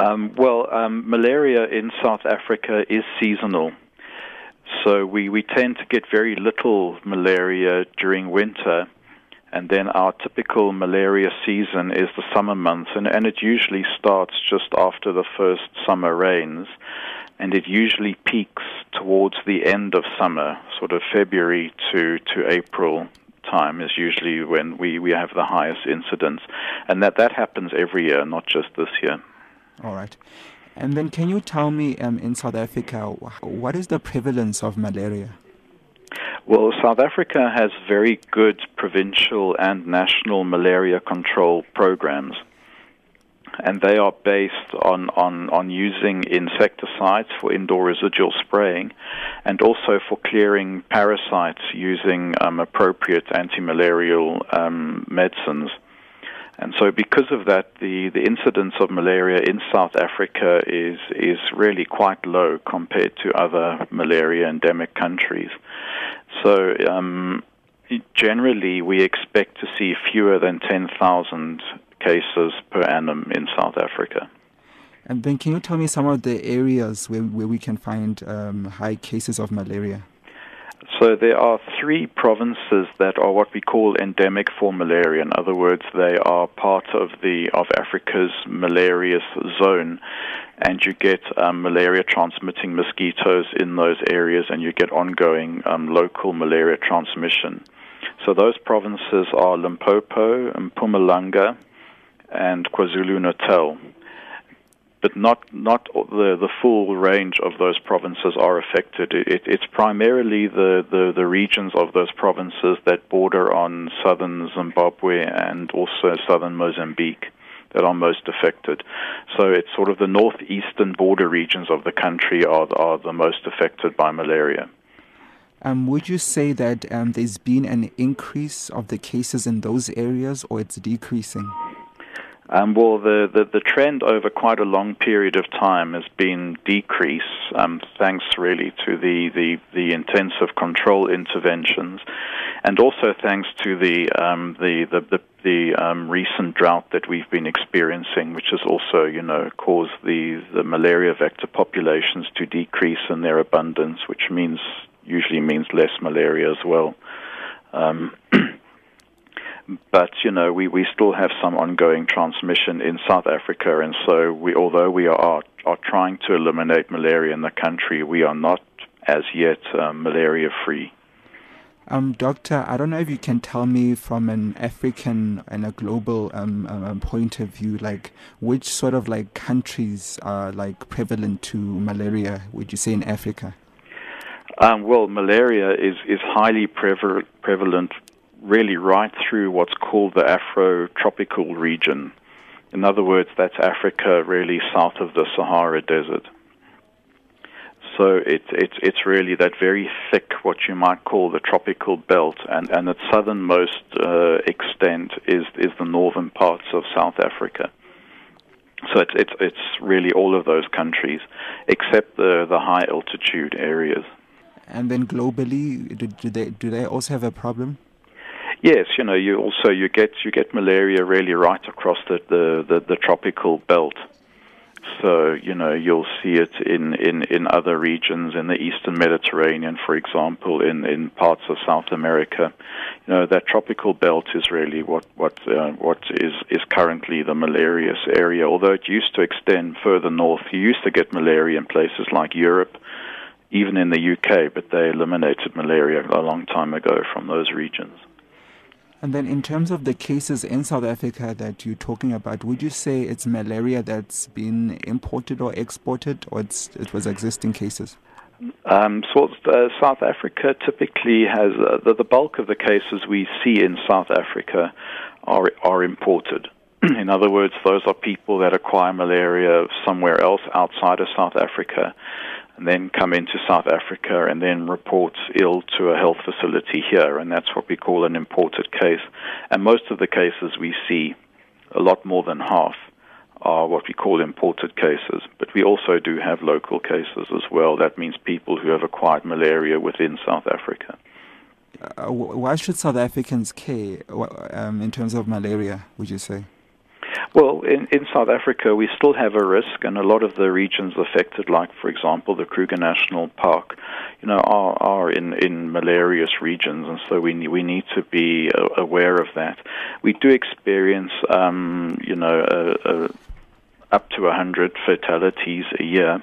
Um, well, um, malaria in South Africa is seasonal. So we, we tend to get very little malaria during winter. And then our typical malaria season is the summer months, and, and it usually starts just after the first summer rains. And it usually peaks towards the end of summer, sort of February to, to April time is usually when we, we have the highest incidence. And that, that happens every year, not just this year. All right. And then can you tell me um, in South Africa, what is the prevalence of malaria? Well, South Africa has very good provincial and national malaria control programs. And they are based on, on, on using insecticides for indoor residual spraying and also for clearing parasites using um, appropriate anti malarial um, medicines. And so, because of that, the, the incidence of malaria in South Africa is, is really quite low compared to other malaria endemic countries. So, um, generally, we expect to see fewer than 10,000 cases per annum in South Africa. And then, can you tell me some of the areas where, where we can find um, high cases of malaria? So there are three provinces that are what we call endemic for malaria. In other words, they are part of the of Africa's malarious zone, and you get um, malaria transmitting mosquitoes in those areas, and you get ongoing um, local malaria transmission. So those provinces are Limpopo, Mpumalanga, and KwaZulu Natal but not not the the full range of those provinces are affected. It, it's primarily the, the, the regions of those provinces that border on southern Zimbabwe and also southern Mozambique that are most affected. So it's sort of the northeastern border regions of the country are are the most affected by malaria. Um, would you say that um, there's been an increase of the cases in those areas, or it's decreasing? Um, well, the, the, the, trend over quite a long period of time has been decrease, um, thanks really to the, the, the, intensive control interventions, and also thanks to the um, the the, the, the um, recent drought that we've been experiencing, which has also, you know, caused the, the malaria vector populations to decrease in their abundance, which means usually means less malaria as well. Um, but you know we, we still have some ongoing transmission in South Africa, and so we although we are are trying to eliminate malaria in the country, we are not as yet um, malaria free. Um, doctor, I don't know if you can tell me from an African and a global um, um, point of view, like which sort of like countries are like prevalent to malaria? Would you say in Africa? Um, well, malaria is, is highly prevalent really right through what's called the Afro-tropical region. In other words, that's Africa really south of the Sahara Desert. So it's it's it's really that very thick, what you might call the tropical belt, and and its southernmost uh, extent is is the northern parts of South Africa. So it's it's it's really all of those countries, except the the high altitude areas. And then globally, do, do they do they also have a problem? Yes, you know, you also you get you get malaria really right across the the, the, the tropical belt. So you know you'll see it in, in, in other regions in the eastern Mediterranean, for example, in, in parts of South America. You know that tropical belt is really what what uh, what is is currently the malarious area. Although it used to extend further north, you used to get malaria in places like Europe, even in the UK, but they eliminated malaria a long time ago from those regions. And then, in terms of the cases in South Africa that you're talking about, would you say it's malaria that's been imported or exported, or it was existing cases? Um, so uh, South Africa typically has uh, the, the, bulk of the cases we see in South Africa are are imported. in other words, those are people that acquire malaria somewhere else outside of South Africa and then come into South Africa and then report ill to a health facility here, and that's what we call an imported case. And most of the cases we see, a lot more than half, are what we call imported cases. But we also do have local cases as well. That means people who have acquired malaria within South Africa. Uh, why should South Africans care um, in terms of malaria, would you say? Well, in, in South Africa, we still have a risk, and a lot of the regions affected, like, for example, the Kruger National Park, you know, are, are in, in malarious regions, and so we, we need to be uh, aware of that. We do experience, um, you know, a, a, up to 100 fatalities a year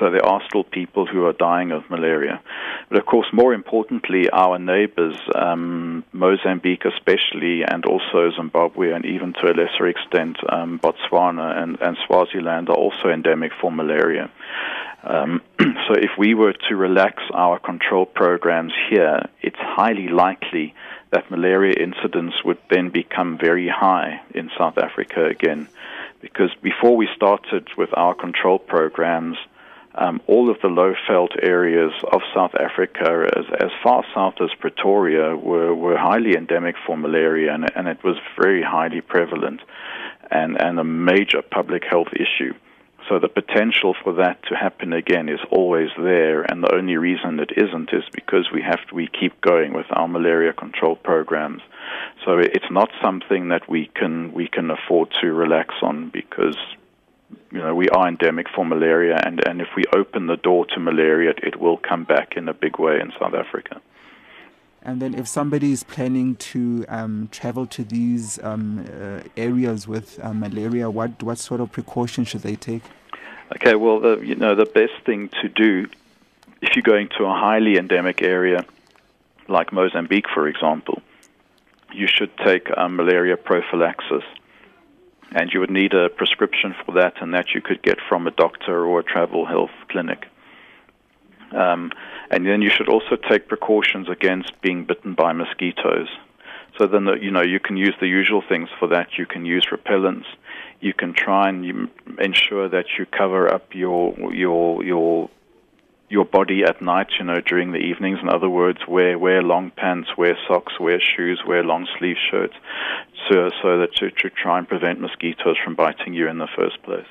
so there are still people who are dying of malaria. But of course, more importantly, our neighbors, um, Mozambique especially, and also Zimbabwe, and even to a lesser extent, um, Botswana and, and, Swaziland are also endemic for malaria. Um, so if we were to relax our control programs here, it's highly likely that malaria incidence would then become very high in South Africa again. Because before we started with our control programs, um, all of the low felt areas of South Africa, as, as far south as Pretoria, were, were highly endemic for malaria, and, and it was very highly prevalent and, and a major public health issue. So the potential for that to happen again is always there, and the only reason it isn't is because we have to, we keep going with our malaria control programs. So it's not something that we can we can afford to relax on because you know, we are endemic for malaria, and, and if we open the door to malaria, it, it will come back in a big way in South Africa. And then, if somebody is planning to um, travel to these um, uh, areas with uh, malaria, what what sort of precautions should they take? Okay, well, the, you know, the best thing to do if you're going to a highly endemic area like Mozambique, for example, you should take um, malaria prophylaxis and you would need a prescription for that, and that you could get from a doctor or a travel health clinic. Um, and then you should also take precautions against being bitten by mosquitoes. So then, the, you know, you can use the usual things for that. You can use repellents. You can try and you ensure that you cover up your your your your body at night, you know, during the evenings. In other words, wear wear long pants, wear socks, wear shoes, wear long sleeve shirts, so so that to, to try and prevent mosquitoes from biting you in the first place.